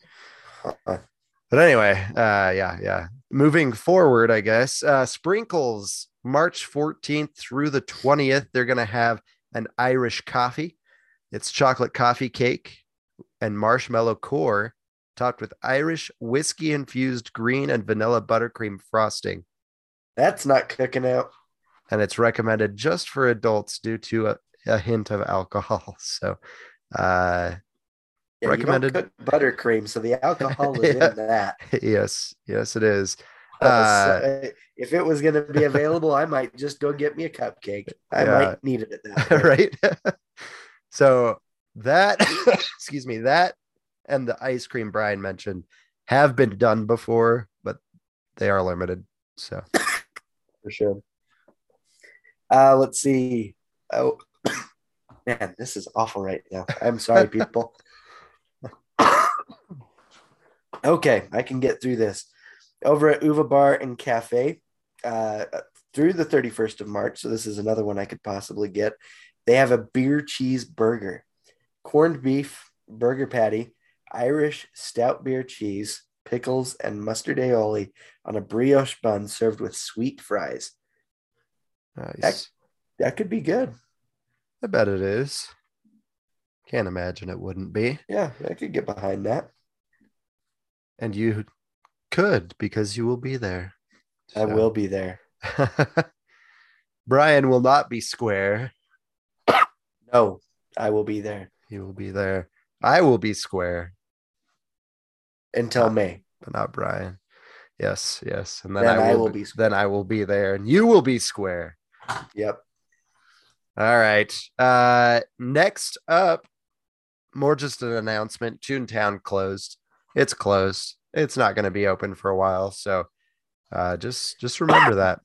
E: But anyway uh yeah yeah. Moving forward I guess uh sprinkles March 14th through the 20th they're gonna have an Irish coffee. It's chocolate coffee cake and marshmallow core topped with Irish whiskey infused green and vanilla buttercream frosting.
F: That's not cooking out.
E: And it's recommended just for adults due to a, a hint of alcohol. So, uh,
F: Yeah,
E: Recommended-
F: You don't cook buttercream, so the alcohol is
E: Yeah.
F: in that.
E: yes, yes, it is.
F: Uh,
E: Uh,
F: so, uh, if it was going to be available, I might just go get me a cupcake. I
E: Yeah.
F: might need it at that.
E: right? so that, excuse me, that and the ice cream Brian mentioned have been done before, but they are limited. So
F: for sure. Uh, let's see. Oh, man, this is awful right now. I'm sorry, people. okay, I can get through this. Over at Uva Bar and Cafe, uh, through the 31st of March. So this is another one I could possibly get. They have a beer cheese burger, corned beef burger patty, Irish stout beer cheese, pickles, and mustard aioli on a brioche bun served with sweet fries.
E: nice.
F: That could be good.
E: I bet it is. Can't imagine it wouldn't be.
F: Yeah, I could get behind that.
E: And you could because you will be there.
F: I will be there.
E: Brian will not be square.
F: No, I will be there
E: He will be there. I will be square,
F: until
E: Uh,
F: May.
E: but not Brian. Yes, yes. And then,
F: Then
E: I,
F: I
E: will,
F: will
E: be, then I will be there and you will be square.
F: Yep.
E: All right. Uh next up, more just an announcement. Toontown closed. It's closed. It's not going to be open for a while. So uh just just remember that.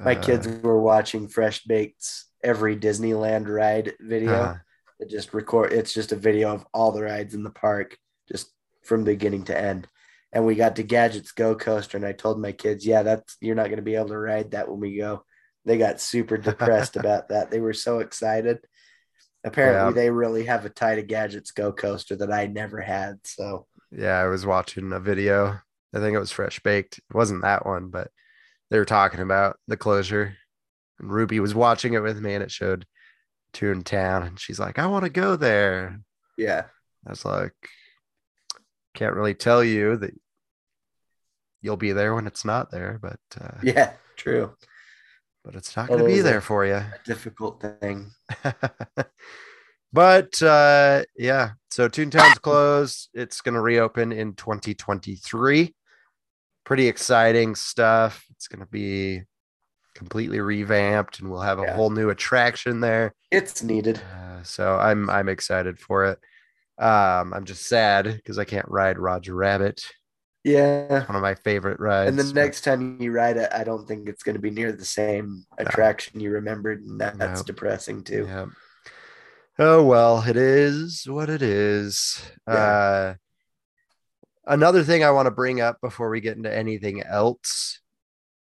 F: My
E: Uh,
F: kids were watching Fresh Baked's every Disneyland ride video.
E: uh,
F: It just record. It's just a video of all the rides in the park, just from beginning to end. And we got to Gadgets Go Coaster, and I told my kids, "Yeah, that's you're not going to be able to ride that when we go." They got super depressed about that. They were so excited. Apparently,
E: Yeah.
F: they really have a tie to Gadgets Go Coaster that I never had. So
E: yeah, I was watching a video. I think it was Fresh Baked. It wasn't that one, but they were talking about the closure. And Ruby was watching it with me and it showed Toontown. And she's like, I want to go there.
F: yeah,
E: I was like, can't really tell you that you'll be there when it's not there, but uh,
F: yeah, true.
E: but it's not going to be there for you.
F: Difficult thing.
E: but uh, yeah, so Toontown's closed. It's going to reopen in 2023. Pretty exciting stuff. It's going to be completely revamped, and we'll have a
F: Yeah.
E: whole new attraction there.
F: It's needed.
E: Uh, so I'm I'm excited for it. Um, I'm just sad because I can't ride Roger Rabbit,
F: Yeah.
E: one of my favorite rides.
F: And the next time you ride it, I don't think it's going to be near the same attraction you remembered, and that, that's
E: No.
F: depressing too.
E: Yeah. Oh well, it is what it is.
F: Yeah.
E: Uh another thing I want to bring up before we get into anything else.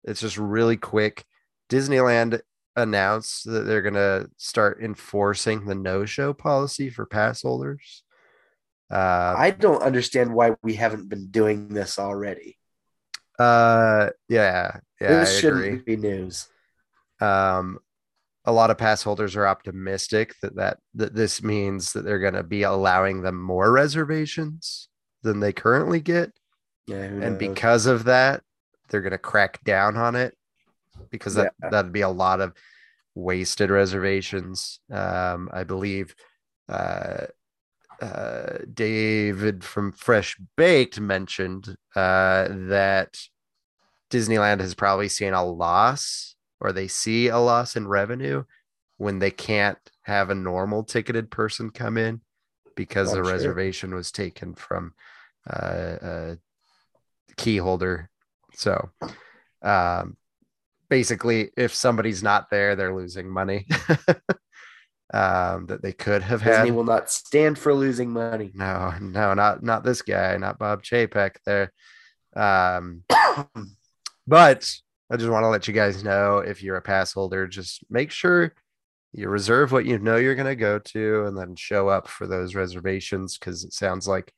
E: It's just really quick. Disneyland announced that they're gonna start enforcing the no-show policy for pass holders. Uh,
F: I don't understand why we haven't been doing this already.
E: uh yeah, yeah,
F: this
E: I
F: shouldn't
E: agree.
F: be news.
E: um a lot of pass holders are optimistic that that, that this means that they're going to be allowing them more reservations than they currently get
F: Yeah,
E: and because of that they're going to crack down on it because that
F: Yeah.
E: that'd be a lot of wasted reservations um i believe uh uh david from fresh baked mentioned uh that disneyland has probably seen a loss or they see a loss in revenue when they can't have a normal ticketed person come in because
F: I'm
E: the
F: sure.
E: reservation was taken from uh, a key holder. So, um, basically, if somebody's not there, they're losing money um, that they could have
F: Disney
E: had.
F: will not stand for losing money.
E: No, no, not not this guy, not Bob Chapek there. Um, but I just want to let you guys know if you're a pass holder, just make sure you reserve what you know you're going to go to and then show up for those reservations because it sounds like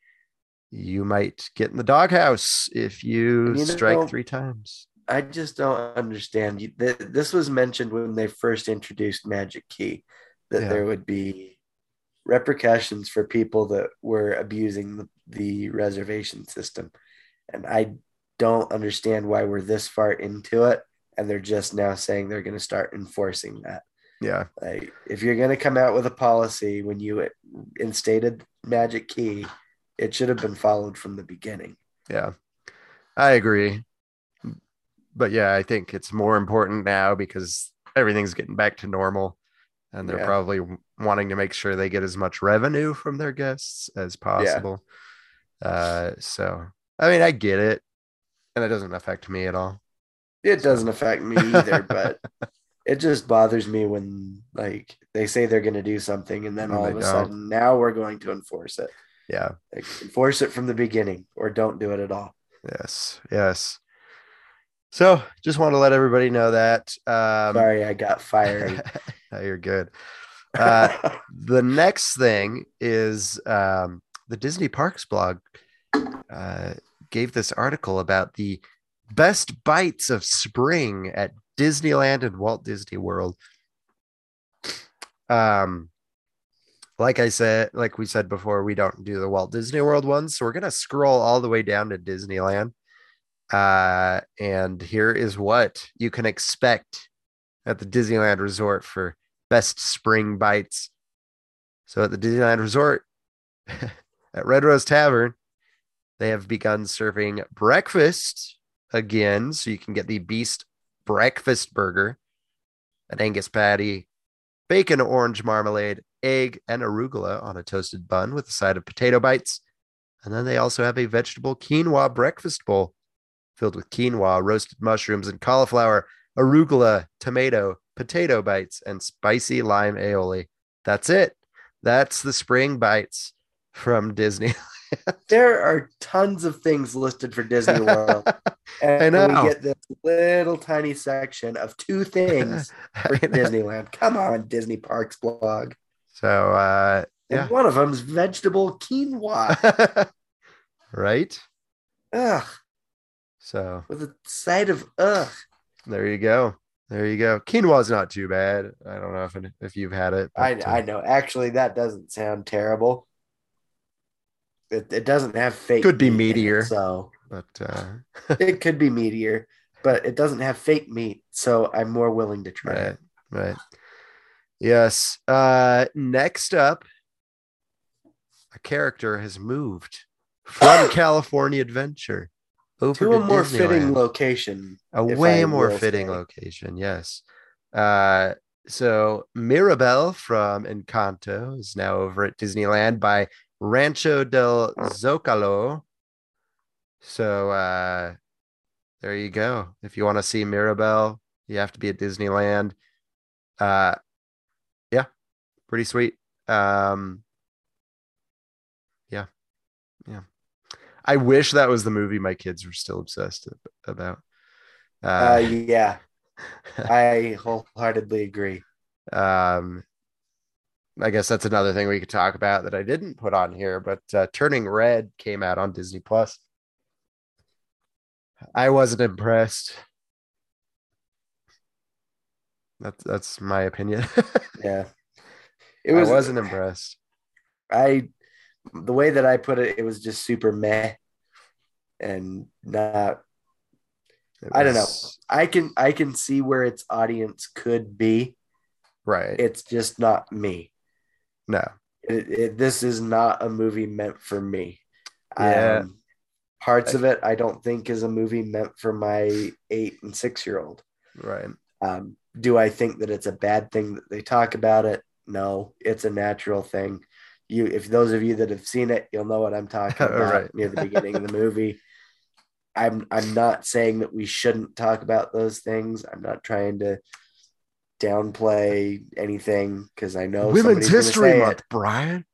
E: you might get in the doghouse if you,
F: you
E: strike
F: know-
E: three times.
F: I just don't understand. This was mentioned when they first introduced Magic Key that
E: Yeah.
F: there would be repercussions for people that were abusing the, the reservation system. And I don't understand why we're this far into it and they're just now saying they're going to start enforcing that.
E: Yeah.
F: Like if you're going to come out with a policy when you instated magic key, it should have been followed from the beginning.
E: Yeah. I agree. But yeah, I think it's more important now because everything's getting back to normal and they're
F: Yeah.
E: probably wanting to make sure they get as much revenue from their guests as possible. Uh so I mean I get it and it doesn't affect me at all.
F: It doesn't affect me either, but it just bothers me when like they say they're going to do something and then
E: And
F: all of a
E: don't.
F: sudden now we're going to enforce it.
E: Yeah.
F: Like, enforce it from the beginning or don't do it at all.
E: Yes. Yes. So just want to let everybody know that. Um
F: Sorry, I got fired.
E: no, you're good. Uh the next thing is um, the Disney Parks blog uh, gave this article about the best bites of spring at Disneyland and Walt Disney World. Um, like I said, like we said before, we don't do the Walt Disney World ones, so we're gonna scroll all the way down to Disneyland. Uh, and here is what you can expect at the Disneyland Resort for best spring bites. So at the Disneyland Resort at Red Rose Tavern, they have begun serving breakfast again. So you can get the Beast Breakfast Burger, an Angus patty, bacon orange marmalade, egg, and arugula on a toasted bun with a side of potato bites. And then they also have a vegetable quinoa breakfast bowl filled with quinoa, roasted mushrooms, and cauliflower, arugula, tomato, potato bites, and spicy lime aioli. That's it. That's the spring bites from Disney.
F: there are tons of things listed for Disney World. And
E: I know.
F: we get this little tiny section of two things for Disneyland. Come on, Disney Parks blog.
E: so, uh, Yeah.
F: one of them's vegetable quinoa.
E: right?
F: Ugh,
E: So
F: with a side of ugh.
E: there you go. There you go. Quinoa's not too bad. I don't know if if you've had it.
F: I
E: uh,
F: I know. Actually, that doesn't sound terrible. It, it doesn't have fake.
E: Could be
F: meat in it, so
E: but uh,
F: it could be meatier, but it doesn't have fake meat. So I'm more willing to try
E: right,
F: it.
E: right. Yes. Uh, next up, a character has moved from California Adventure over
F: To
E: to,
F: a more
E: Disneyland.
F: fitting location.
E: a way
F: I
E: more fitting
F: say.
E: location yes uh so mirabel from encanto is now over at disneyland by rancho del zocalo so uh there you go if you want to see mirabel you have to be at disneyland uh yeah pretty sweet um yeah yeah i wish that was the movie my kids were still obsessed about.
F: Uh, yeah, I wholeheartedly agree.
E: um i guess that's another thing we could talk about that i didn't put on here but uh, turning red came out on disney plus. I wasn't impressed. That's that's my opinion.
F: Yeah, it was, i
E: wasn't impressed.
F: I the way that I put it, it was just super meh, and not.
E: It
F: I don't know. I can I can see where its audience could be.
E: right
F: It's just not me.
E: no
F: It, it, this is not a movie meant for me.
E: Yeah.
F: Um, parts of it I don't think is a movie meant for my eight and six year old.
E: right
F: Um, do I think that it's a bad thing that they talk about it? No, it's a natural thing. You, if those of you that have seen it, you'll know what I'm talking about
E: Right.
F: near the beginning of the movie. I'm I'm not saying that we shouldn't talk about those things. I'm not trying to downplay anything because I know
E: women's history
F: say
E: month
F: it.
E: brian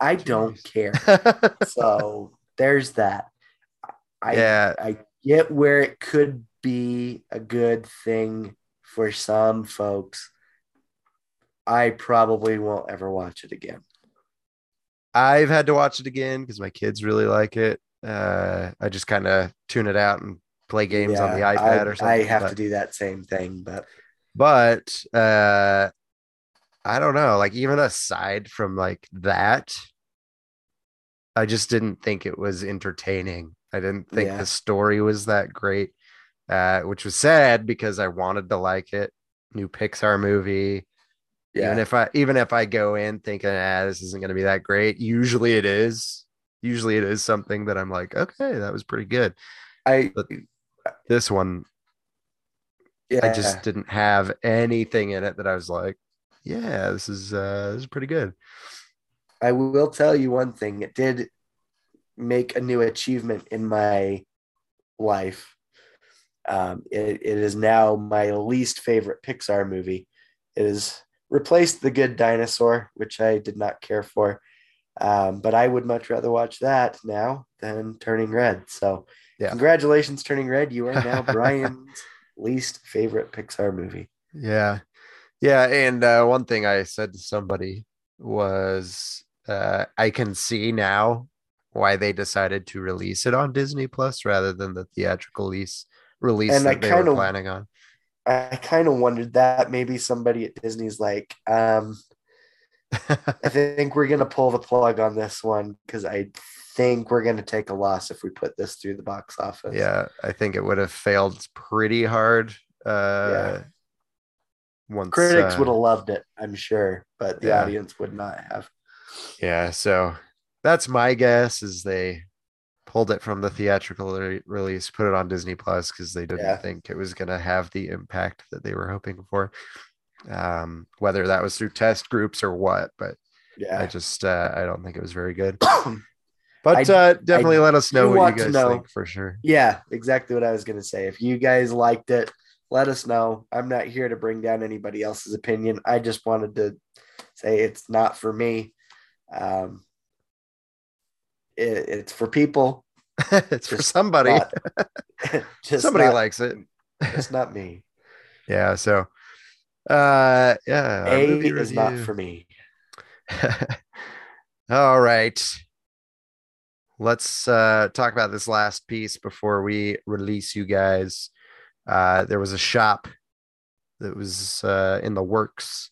F: I don't care. So there's that. I
E: yeah
F: I get where it could be a good thing for some folks. I probably won't ever watch it again.
E: I've had to watch it again because my kids really like it. Uh, I just kind of tune it out and play games on the iPad
F: I,
E: or something.
F: I have
E: but,
F: to do that same thing, but
E: But uh, I don't know, like even aside from like that, I just didn't think it was entertaining. I didn't think
F: Yeah.
E: the story was that great, uh, which was sad because I wanted to like it. New Pixar movie. Even if I even if I go in thinking, ah, this isn't gonna be that great, usually it is. Usually it is something that I'm like, okay, that was pretty good.
F: I
E: but- This one,
F: yeah,
E: I just didn't have anything in it that I was like, yeah, this is uh this is pretty good.
F: I will tell you one thing. It did make a new achievement in my life. Um, it, it is now my least favorite Pixar movie. It has replaced The Good Dinosaur, which I did not care for. Um, but I would much rather watch that now than Turning Red. So,
E: Yeah.
F: congratulations, Turning Red. You are now Brian's least favorite Pixar movie.
E: Yeah. Yeah. And uh, one thing I said to somebody was uh, I can see now why they decided to release it on Disney Plus rather than the theatrical release release
F: And I
E: that they were planning on.
F: I kind of wondered that maybe somebody at Disney's like, um, I think we're gonna pull the plug on this one because I think we're gonna take a loss if we put this through the box office.
E: yeah, I think it would have failed pretty hard. Uh, once
F: critics
E: uh,
F: would have loved it, I'm sure, but the
E: yeah.
F: audience would not have.
E: Yeah, so that's my guess is they pulled it from the theatrical re- release, put it on Disney Plus because they didn't
F: Yeah.
E: think it was going to have the impact that they were hoping for. Um, whether that was through test groups or what, but I just uh, I don't think it was very good. But
F: I-
E: uh, definitely let us know what you guys think for sure.
F: yeah, exactly what I was gonna say. If you guys liked it, let us know. I'm not here to bring down anybody else's opinion. I just wanted to say it's not for me. Um, it, it's for people.
E: it's for somebody.
F: not- just
E: somebody
F: not-
E: likes it.
F: It's not me.
E: Yeah. So, uh, yeah.
F: A is not for me.
E: All right. Let's uh, talk about this last piece before we release you guys. Uh, there was a shop that was uh, in the works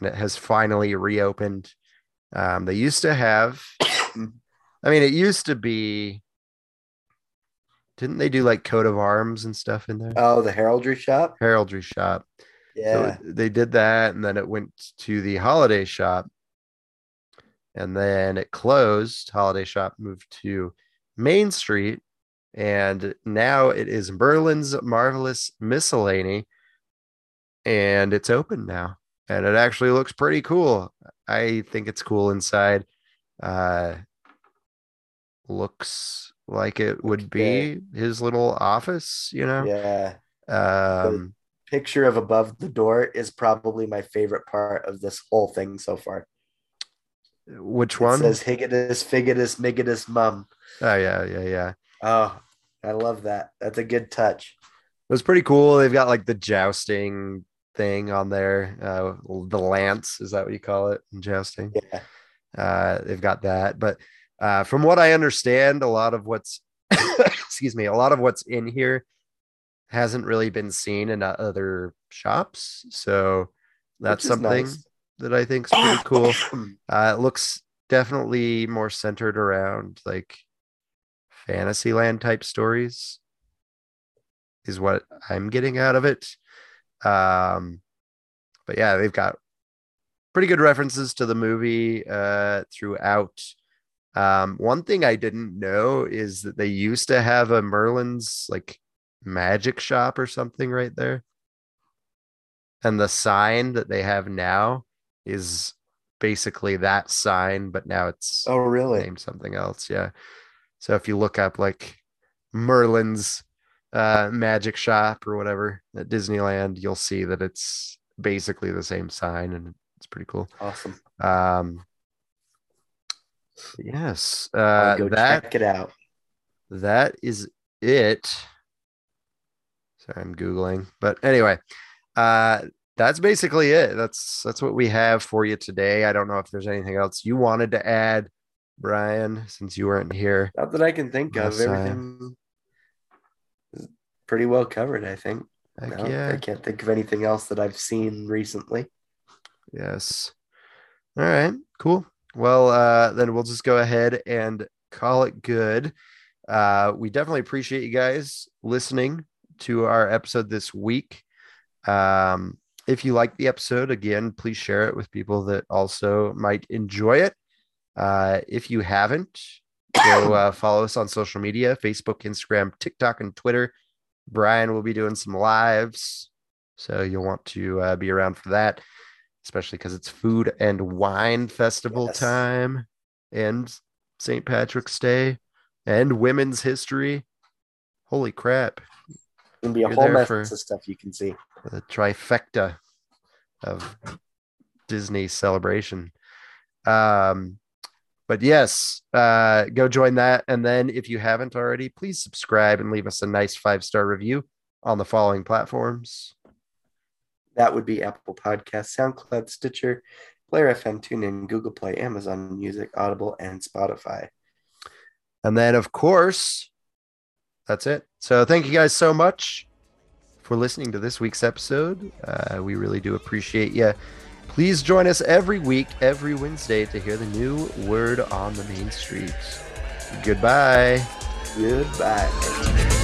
E: and it has finally reopened. Um, they used to have, I mean, it used to be, didn't they do like coat of arms and stuff in there?
F: Oh, the heraldry shop.
E: Heraldry shop. So
F: Yeah,
E: they did that, and then it went to the holiday shop, and then it closed. Holiday shop moved to Main Street, and now it is Merlin's Marvelous Miscellany, and it's open now, and it actually looks pretty cool. I think it's cool inside. Uh, looks like it would be his little office, you know.
F: yeah.
E: Um,
F: Picture of above the door is probably my favorite part of this whole thing so far.
E: which
F: It
E: one?
F: says Higgidus, Figgidus, Miggidus, Mum.
E: Oh yeah, yeah, yeah.
F: Oh, I love that. That's a good touch.
E: It was pretty cool. They've got like the jousting thing on there. Uh, the lance is that what you call it? Jousting.
F: Yeah.
E: Uh, they've got that, but uh, from what I understand, a lot of what's excuse me, a lot of what's in here hasn't really been seen in other shops. So that's something
F: nice.
E: that I think is pretty cool. Uh, it looks definitely more centered around like Fantasyland type stories, is what I'm getting out of it. Um, but yeah, they've got pretty good references to the movie uh, throughout. Um, one thing I didn't know is that they used to have a Merlin's like magic shop or something right there. And the sign that they have now is basically that sign, but now it's
F: oh, really?
E: named something else. Yeah. So if you look up like Merlin's uh, magic shop or whatever at Disneyland, you'll see that it's basically the same sign and it's pretty cool.
F: Awesome.
E: Um, yes, uh,
F: go
E: that
F: check it out.
E: that is it. Sorry, I'm googling, but anyway, uh, that's basically it. That's that's what we have for you today. I don't know if there's anything else you wanted to add, Brian, since you weren't here.
F: Not that I can think of. Everything is pretty well covered, I think. No,
E: yeah.
F: I can't think of anything else that I've seen recently.
E: Yes. All right. Cool. Well, uh, then we'll just go ahead and call it good. Uh, we definitely appreciate you guys listening to our episode this week. Um, if you like the episode, again, please share it with people that also might enjoy it. Uh, if you haven't, go uh, follow us on social media Facebook, Instagram, TikTok, and Twitter. Brian will be doing some lives. So you'll want to uh, be around for that, especially because it's food and wine festival
F: Yes.
E: time and St. Patrick's Day and women's history. Holy crap.
F: Gonna be a
E: You're
F: whole mess of stuff you can see.
E: the trifecta of Disney celebration. Um, but yes, uh, go join that. And then if you haven't already, please subscribe and leave us a nice five star review on the following platforms.
F: That would be Apple Podcasts, SoundCloud, Stitcher, Player FM, TuneIn, Google Play, Amazon Music, Audible, and Spotify.
E: And then, of course, that's it. So thank you guys so much for listening to this week's episode. Uh, we really do appreciate you. Please join us every week, every Wednesday, to hear the new word on the main streets. Goodbye.
F: Goodbye.